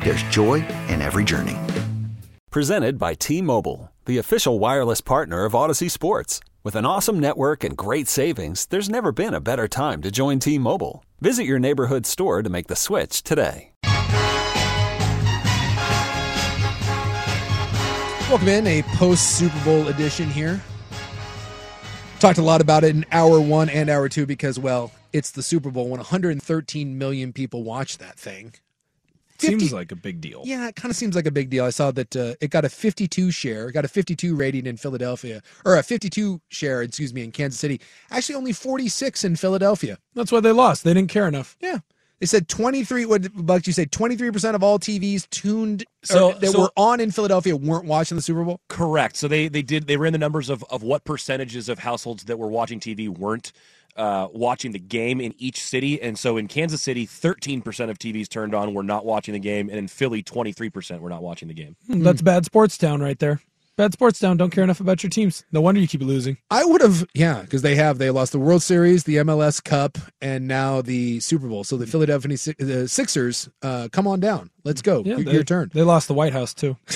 there's joy in every journey. Presented by T Mobile, the official wireless partner of Odyssey Sports. With an awesome network and great savings, there's never been a better time to join T Mobile. Visit your neighborhood store to make the switch today. Welcome in a post Super Bowl edition here. Talked a lot about it in hour one and hour two because, well, it's the Super Bowl when 113 million people watch that thing. 50 Seems like a big deal. Yeah, it kind of seems like a big deal. I saw that uh, it got a 52 share, got a 52 rating in Philadelphia, or a 52 share, excuse me, in Kansas City. Actually, only 46 in Philadelphia. That's why they lost. They didn't care enough. Yeah. They said 23, what, Buck, you say 23% of all TVs tuned So- that so- were on in Philadelphia weren't watching the Super Bowl? Correct. So they they did they ran the numbers of of what percentages of households that were watching TV weren't uh, watching the game in each city, and so in Kansas City, thirteen percent of TVs turned on were not watching the game, and in Philly, twenty three percent were not watching the game. Hmm, That's bad sports town right there. Bad sports town. Don't care enough about your teams. No wonder you keep losing. I would have, yeah, because they have. They lost the World Series, the MLS Cup, and now the Super Bowl. So the Philadelphia Sixers, uh, come on down. Let's go. Yeah, your, they- your turn. They lost the White House too.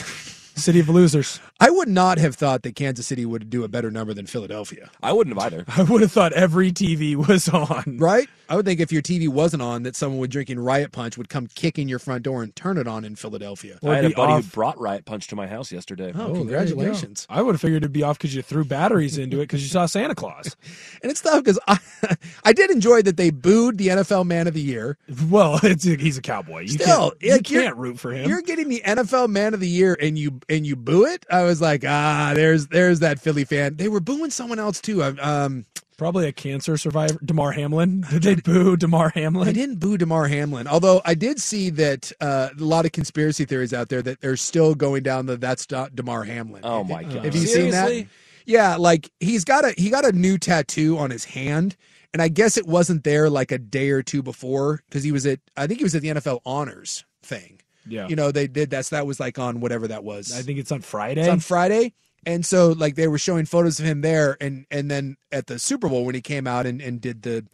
City of losers. I would not have thought that Kansas City would do a better number than Philadelphia. I wouldn't have either. I would have thought every TV was on. Right? I would think if your TV wasn't on, that someone would drinking Riot Punch would come kicking your front door and turn it on in Philadelphia. Or I had a buddy off. who brought Riot Punch to my house yesterday. Oh, oh there you go. congratulations. I would have figured it'd be off because you threw batteries into it because you saw Santa Claus. And it's tough because I, I did enjoy that they booed the NFL Man of the Year. Well, it's he's a cowboy. You Still, can't, you can't root for him. You're getting the NFL Man of the Year and you and you boo it. I was like, ah, there's there's that Philly fan. They were booing someone else too. Um, Probably a cancer survivor, Damar Hamlin. Did they boo Damar Hamlin? I didn't boo Damar Hamlin, although I did see that uh, a lot of conspiracy theories out there that they're still going down the that's not Damar Hamlin. Oh my god! Have you seen that? Yeah, like he's got a he got a new tattoo on his hand, and I guess it wasn't there like a day or two before because he was at I think he was at the NFL honors thing. Yeah. You know, they did that. So that was like on whatever that was. I think it's on Friday. It's on Friday. And so like they were showing photos of him there and and then at the Super Bowl when he came out and, and did the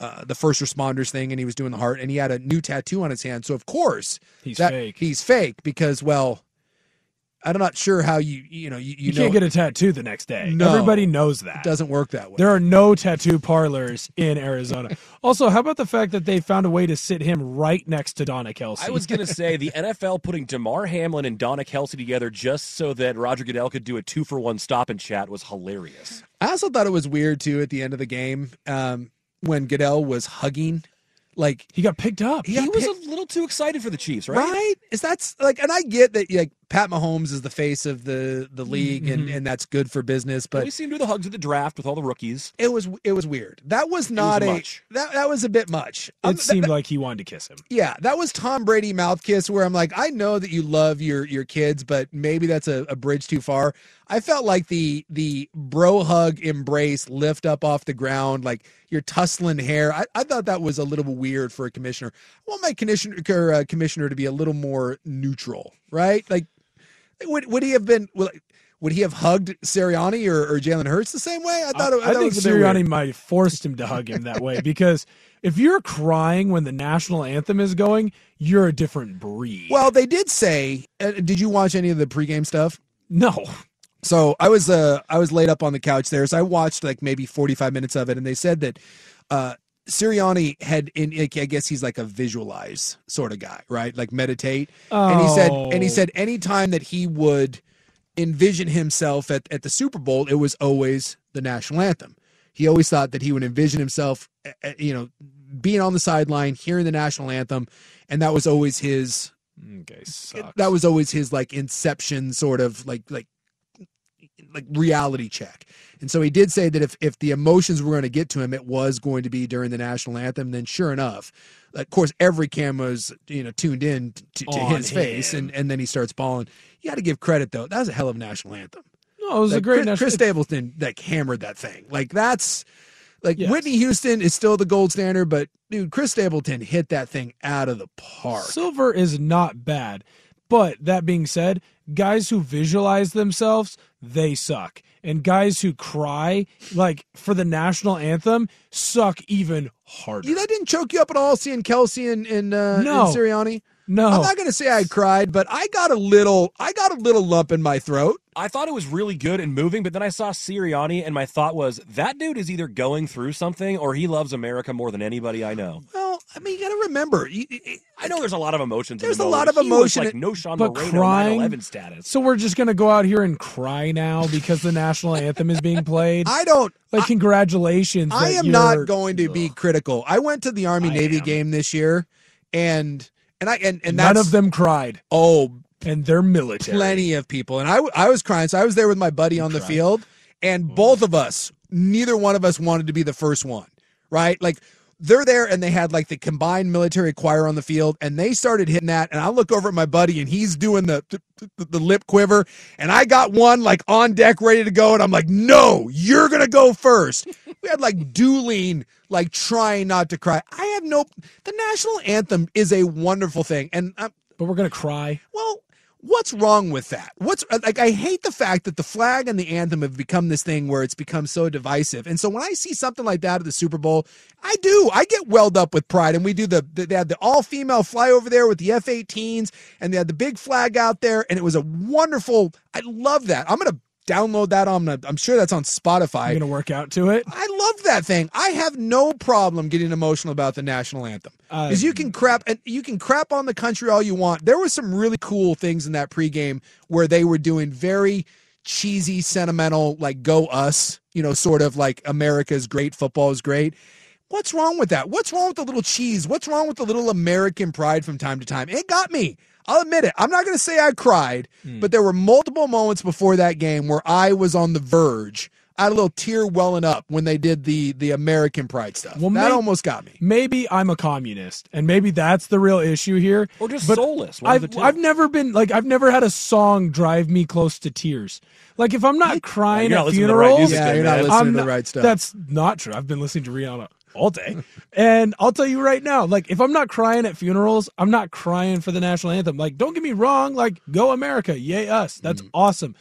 uh, the first responders thing and he was doing the heart and he had a new tattoo on his hand. So of course He's that- fake. He's fake because well I'm not sure how you you know you, you, You, know can't get a tattoo the next day. No. Everybody knows that. it doesn't work that way. There are no tattoo parlors in Arizona. also, how about the fact that they found a way to sit him right next to Donna Kelce? I was going to say the NFL putting Damar Hamlin and Donna Kelce together just so that Roger Goodell could do a two for one stop and chat was hilarious. I also thought it was weird too at the end of the game um, when Goodell was hugging like he got picked up. He He, was picked- a little too excited for the Chiefs, right? Right? Is that's like, and I get that like Pat Mahomes is the face of the the league, and and that's good for business. But But we see him do the hugs at the draft with all the rookies. it was it was weird. That was not a much. that that was a bit much. Um, It seemed like he wanted to kiss him. yeah, that was Tom Brady mouth kiss where I'm like, I know that you love your your kids, but maybe that's a, a bridge too far. I felt like the the bro hug embrace lift up off the ground, like your tussling hair. I, I thought that was a little weird for a commissioner. I want my commissioner or, uh, commissioner to be a little more neutral, right? Like, would would he have been? Would, would he have hugged Sirianni or, or Jalen Hurts the same way? I thought. it, I, I thought it think was a bit weird. Sirianni might have forced him to hug him that way because if you're crying when the national anthem is going, you're a different breed. Well, they did say. Uh, did you watch any of the pregame stuff? no. So I was uh I was laid up on the couch there, so I watched like maybe forty five minutes of it, and they said that uh Sirianni had in I guess he's like a visualize sort of guy, right? Like meditate. And he said and he Oh. said anytime that he would envision himself at, at the Super Bowl, it was always the national anthem. He always thought that he would envision himself, uh, uh, you know, being on the sideline, hearing the national anthem, and that was always his. Okay, sucks. That was always his like inception sort of like like like reality check. And so he did say that if if the emotions were going to get to him, it was going to be during the national anthem. Then sure enough, of course, every camera's you know tuned in to, to his face, and and then he starts bawling. You got to give credit though. That was a hell of a national anthem. no, it was a great Chris, national. Chris Stapleton like hammered that thing. Like that's like Yes. Whitney Houston is still the gold standard, but dude, Chris Stapleton hit that thing out of the park. Silver is not bad. But that being said, guys who visualize themselves, they suck. And guys who cry, like for the national anthem, suck even harder. you, that didn't choke you up at all seeing Kelce and and, uh, No. and Sirianni. no. I'm not going to say I cried, but I got a little, I got a little lump in my throat. I thought it was really good and moving, but then I saw Sirianni, and my thought was that dude is either going through something or he loves America more than anybody I know. Well, I mean, you got to remember, you, you- I know there's a lot of emotions. in There's the a lot of He was emotion like in- no Sean But Moreno crying- 9/11 status. so we're just gonna go out here and cry now because the national anthem is being played. I don't. like congratulations. I am not going to be critical. I went to the Army Navy game this year, and and I and and None that's of them cried, oh and they're military. plenty of people, and I I was crying. So I was there with my buddy on the cried. field, Mm. and both of us, neither one of us wanted to be the first one, right? Like. They're there and they had like the combined military choir on the field and they started hitting that and I look over at my buddy and he's doing the the, the lip quiver and I got one like on deck ready to go and I'm like no you're going to go first. we had like dueling like trying not to cry. I have no the national anthem is a wonderful thing and i But we're gonna cry. well, what's wrong with that? What's uh, like I hate the fact that the flag and the anthem have become this thing where it's become so divisive. And so when I see something like that at the Super Bowl, I do. I get welled up with pride. And we do the, the they had the all-female fly over there with the F-18s and they had the big flag out there and it was a wonderful I love that. I'm to download that on I'm sure that's on Spotify. I'm gonna work out to it. I love that thing. I have no problem getting emotional about the national anthem. Uh, Because you can crap and you can crap on the country all you want. There were some really cool things in that pregame where they were doing very cheesy, sentimental, like go us, you know, sort of like America's great, football is great. What's wrong with that? What's wrong with the little cheese? What's wrong with the little American pride from time to time? It got me. I'll admit it. I'm not going to say I cried, Hmm. but there were multiple moments before that game where I was on the verge. I had a little tear welling up when they did the the American pride stuff. Well, that may- almost got me. maybe I'm a communist, and maybe that's the real issue here. Or just But soulless. I've. I've never been like I've never had a song drive me close to tears. Like if I'm not crying you're not at listening to the right funerals, music Yeah, you're not listening I'm to the right stuff. That's not true. I've been listening to Rihanna all day, and I'll tell you right now, like if I'm not crying at funerals, I'm not crying for the national anthem. Like don't get me wrong, like go America, yay us, that's Mm. awesome.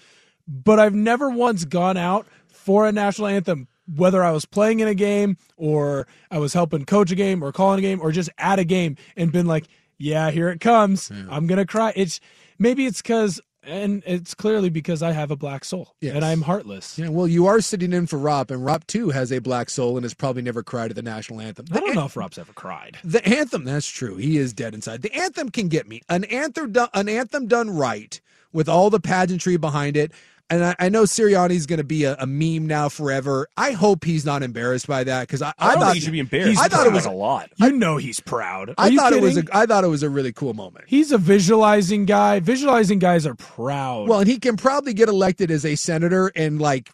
But I've never once gone out for a national anthem. Whether I was playing in a game or I was helping coach a game or calling a game or just at a game and been like, yeah, here it comes. I'm going to cry. It's maybe it's because, and it's clearly because I have a black soul Yes. and I'm heartless. Yeah, well, you are sitting in for Rob, and Rob too has a black soul and has probably never cried at the national anthem. I don't know if Rob's ever cried. The anthem, that's true. He is dead inside. The anthem can get me. An anthem done, an anthem done right with all the pageantry behind it. And I, I know Sirianni's going to be a, a meme now forever. I hope he's not embarrassed by that because I, I, I, don't thought he should be embarrassed. I thought it was a lot. You know he's proud. Are I you thought it was a? I thought it was a really cool moment. He's a visualizing guy. Visualizing guys are proud. Well, and he can probably get elected as a senator in like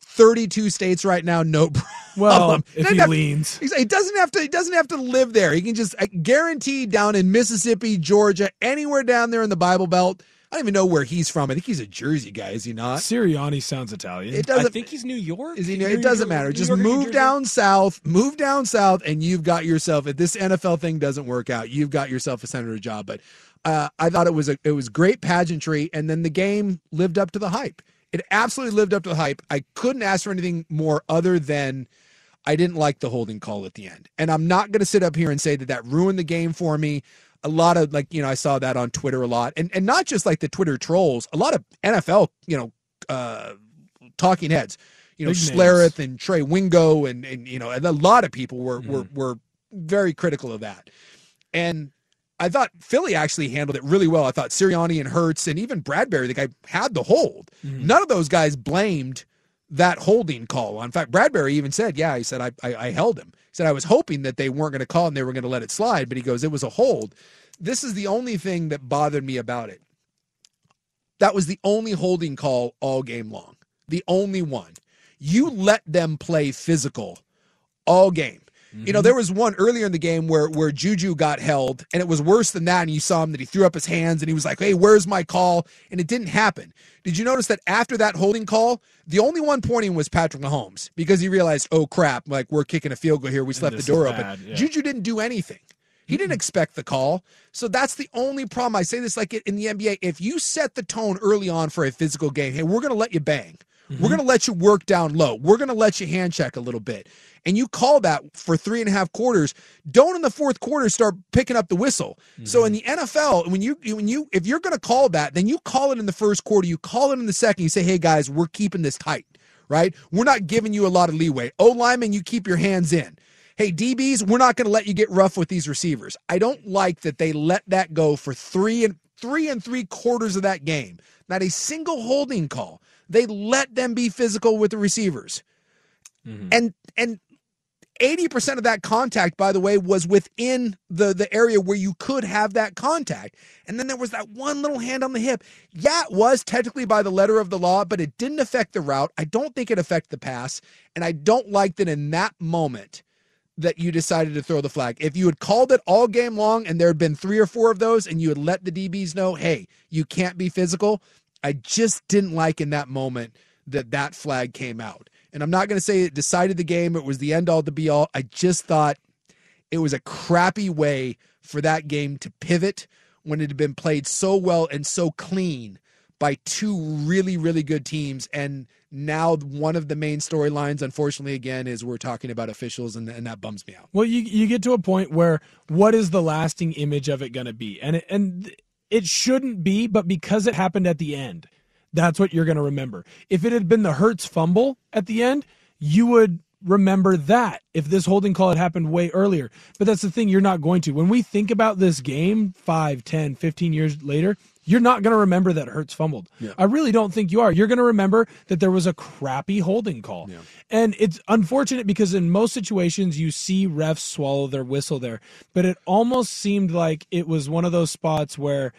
32 states right now. No well, if he have- leans. He's- He doesn't have to. He doesn't have to live there. He can just uh, I guarantee down in Mississippi, Georgia, anywhere down there in the Bible Belt. I don't even know where he's from. I think he's a Jersey guy. Is he not? Sirianni sounds Italian. It doesn't. I think he's New York. Is he? New It doesn't York- matter. New Just York move down south. Move down south, and you've got yourself. If this NFL thing doesn't work out, you've got yourself a senator job. But uh, I thought it was a it was great pageantry, and then the game lived up to the hype. It absolutely lived up to the hype. I couldn't ask for anything more other than I didn't like the holding call at the end, and I'm not going to sit up here and say that that ruined the game for me. A lot of like you know I saw that on Twitter a lot, and and not just like the Twitter trolls. A lot of NFL you know uh, talking heads, you know Big names. And Trey Wingo, and and you know and a lot of people were Mm-hmm. were were very critical of that, and. I thought Philly actually handled it really well. I thought Sirianni and Hurts and even Bradberry, the guy had the hold. Mm-hmm. None of those guys blamed that holding call. In fact, Bradberry even said, "Yeah," he said, "I I, I held him." He said, "I was hoping that they weren't going to call and they were going to let it slide," but he goes, "It was a hold." This is the only thing that bothered me about it. That was the only holding call all game long. The only one. You let them play physical all game. Mm-hmm. You know, mm-hmm. there was one earlier in the game where where Juju got held, and it was worse than that. And you saw him that he threw up his hands and he was like, "Hey, where's my call?" And it didn't happen. Did you notice that after that holding call, the only one pointing was Patrick Mahomes because he realized, "Oh crap! Like we're kicking a field goal here. We left the door open." Yeah. Juju didn't do anything. He didn't expect the call. So that's the only problem. I say this like in the NBA. If you set the tone early on for a physical game, hey, we're going to let you bang. Mm-hmm. We're going to let you work down low. We're going to let you hand check a little bit. And you call that for three and a half quarters. Don't in the fourth quarter start picking up the whistle. Mm-hmm. So in the NFL, when you when you if you're going to call that, then you call it in the first quarter. You call it in the second. You say, hey guys, we're keeping this tight. Right? We're not giving you a lot of leeway. Oh lineman, you keep your hands in hey, DBs, we're not going to let you get rough with these receivers. I don't like that they let that go for three and three and three quarters of that game. Not a single holding call. They let them be physical with the receivers. Mm-hmm. And and 80% of that contact, by the way, was within the, the area where you could have that contact. And then there was that one little hand on the hip. Yeah, it was technically by the letter of the law, but it didn't affect the route. I don't think it affected the pass. And I don't like that in that moment that you decided to throw the flag. If you had called it all game long and there had been three or four of those and you had let the DBs know, hey, you can't be physical, I just didn't like in that moment that that flag came out. And I'm not going to say it decided the game, it was the end all to be all. I just thought it was a crappy way for that game to pivot when it had been played so well and so clean by two really, really good teams. And now one of the main storylines, unfortunately, again, is we're talking about officials, and, and that bums me out. Well, you you get to a point where what is the lasting image of it going to be? And it, and it shouldn't be, but because it happened at the end, that's what you're going to remember. If it had been the Hurts fumble at the end, you would remember that if this holding call had happened way earlier. But that's the thing, you're not going to. When we think about this game 5, 10, 15 years later, you're not going to remember that Hurts fumbled. Yeah. I really don't think you are. You're going to remember that there was a crappy holding call. Yeah. And it's unfortunate because in most situations you see refs swallow their whistle there, but it almost seemed like it was one of those spots where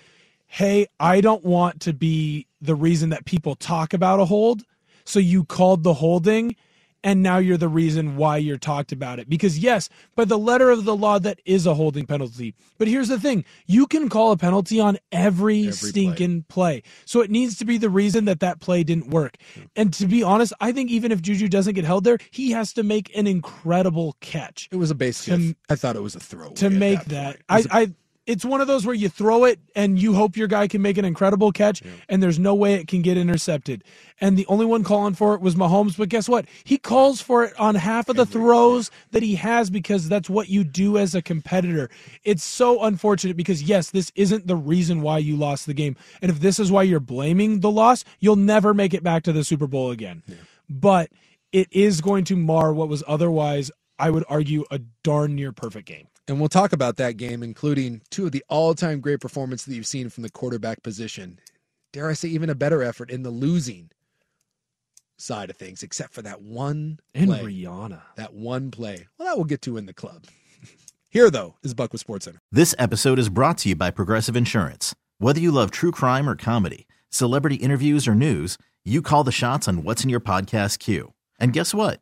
hey, I don't want to be the reason that people talk about a hold, so you called the holding and now you're the reason why you're talked about it. Because, yes, by the letter of the law, that is a holding penalty. But here's the thing you can call a penalty on every, every stinking play. play. So it needs to be the reason that that play didn't work. Yeah. And to be honest, I think even if Juju doesn't get held there, he has to make an incredible catch. It was a base to, I thought it was a throw. To make that. that. I, a- I it's one of those where you throw it and you hope your guy can make an incredible catch yeah. and there's no way it can get intercepted. And the only one calling for it was Mahomes, but guess what? He calls for it on half of the throws that he has because that's what you do as a competitor. It's so unfortunate because yes, this isn't the reason why you lost the game. And if this is why you're blaming the loss, you'll never make it back to the Super Bowl again. Yeah. But it is going to mar what was otherwise I would argue a darn near perfect game. And we'll talk about that game, including two of the all time great performances that you've seen from the quarterback position. Dare I say, even a better effort in the losing side of things, except for that one and play, Rihanna. That one play. Well, that we'll get to in the club. Here, though, is Buck with Sports Center. This episode is brought to you by Progressive Insurance. Whether you love true crime or comedy, celebrity interviews or news, you call the shots on what's in your podcast queue. And guess what?